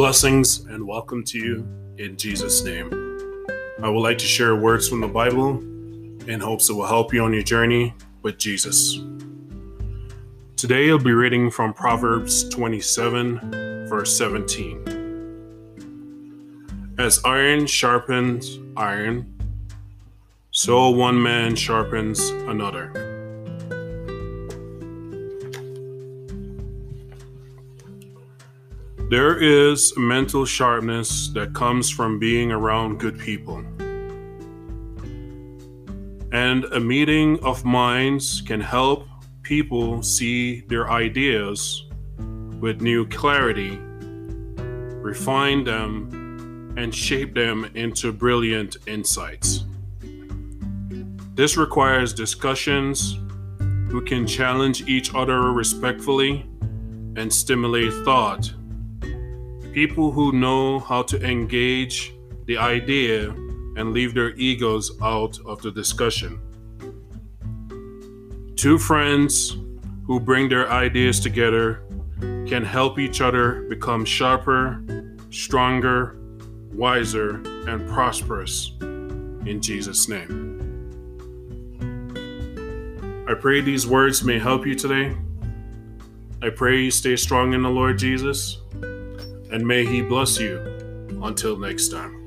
Blessings and welcome to you in Jesus' name. I would like to share words from the Bible in hopes it will help you on your journey with Jesus. Today I'll be reading from Proverbs 27, verse 17. As iron sharpens iron, so one man sharpens another. There is mental sharpness that comes from being around good people. And a meeting of minds can help people see their ideas with new clarity, refine them, and shape them into brilliant insights. This requires discussions who can challenge each other respectfully and stimulate thought. People who know how to engage the idea and leave their egos out of the discussion. Two friends who bring their ideas together can help each other become sharper, stronger, wiser, and prosperous in Jesus' name. I pray these words may help you today. I pray you stay strong in the Lord Jesus, and may He bless you until next time.